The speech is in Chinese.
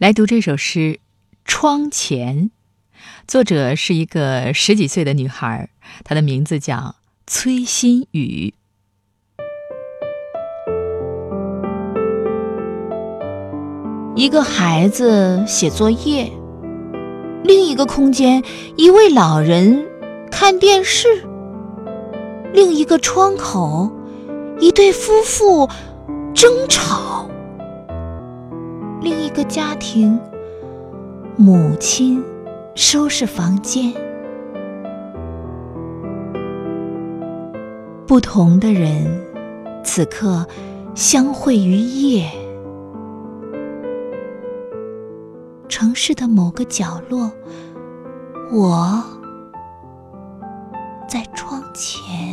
来读这首诗《窗前》，作者是一个十几岁的女孩，她的名字叫崔新宇。一个孩子写作业，另一个空间一位老人看电视，另一个窗口一对夫妇争吵。另一个家庭，母亲收拾房间。不同的人，此刻相会于夜。城市的某个角落，我在窗前。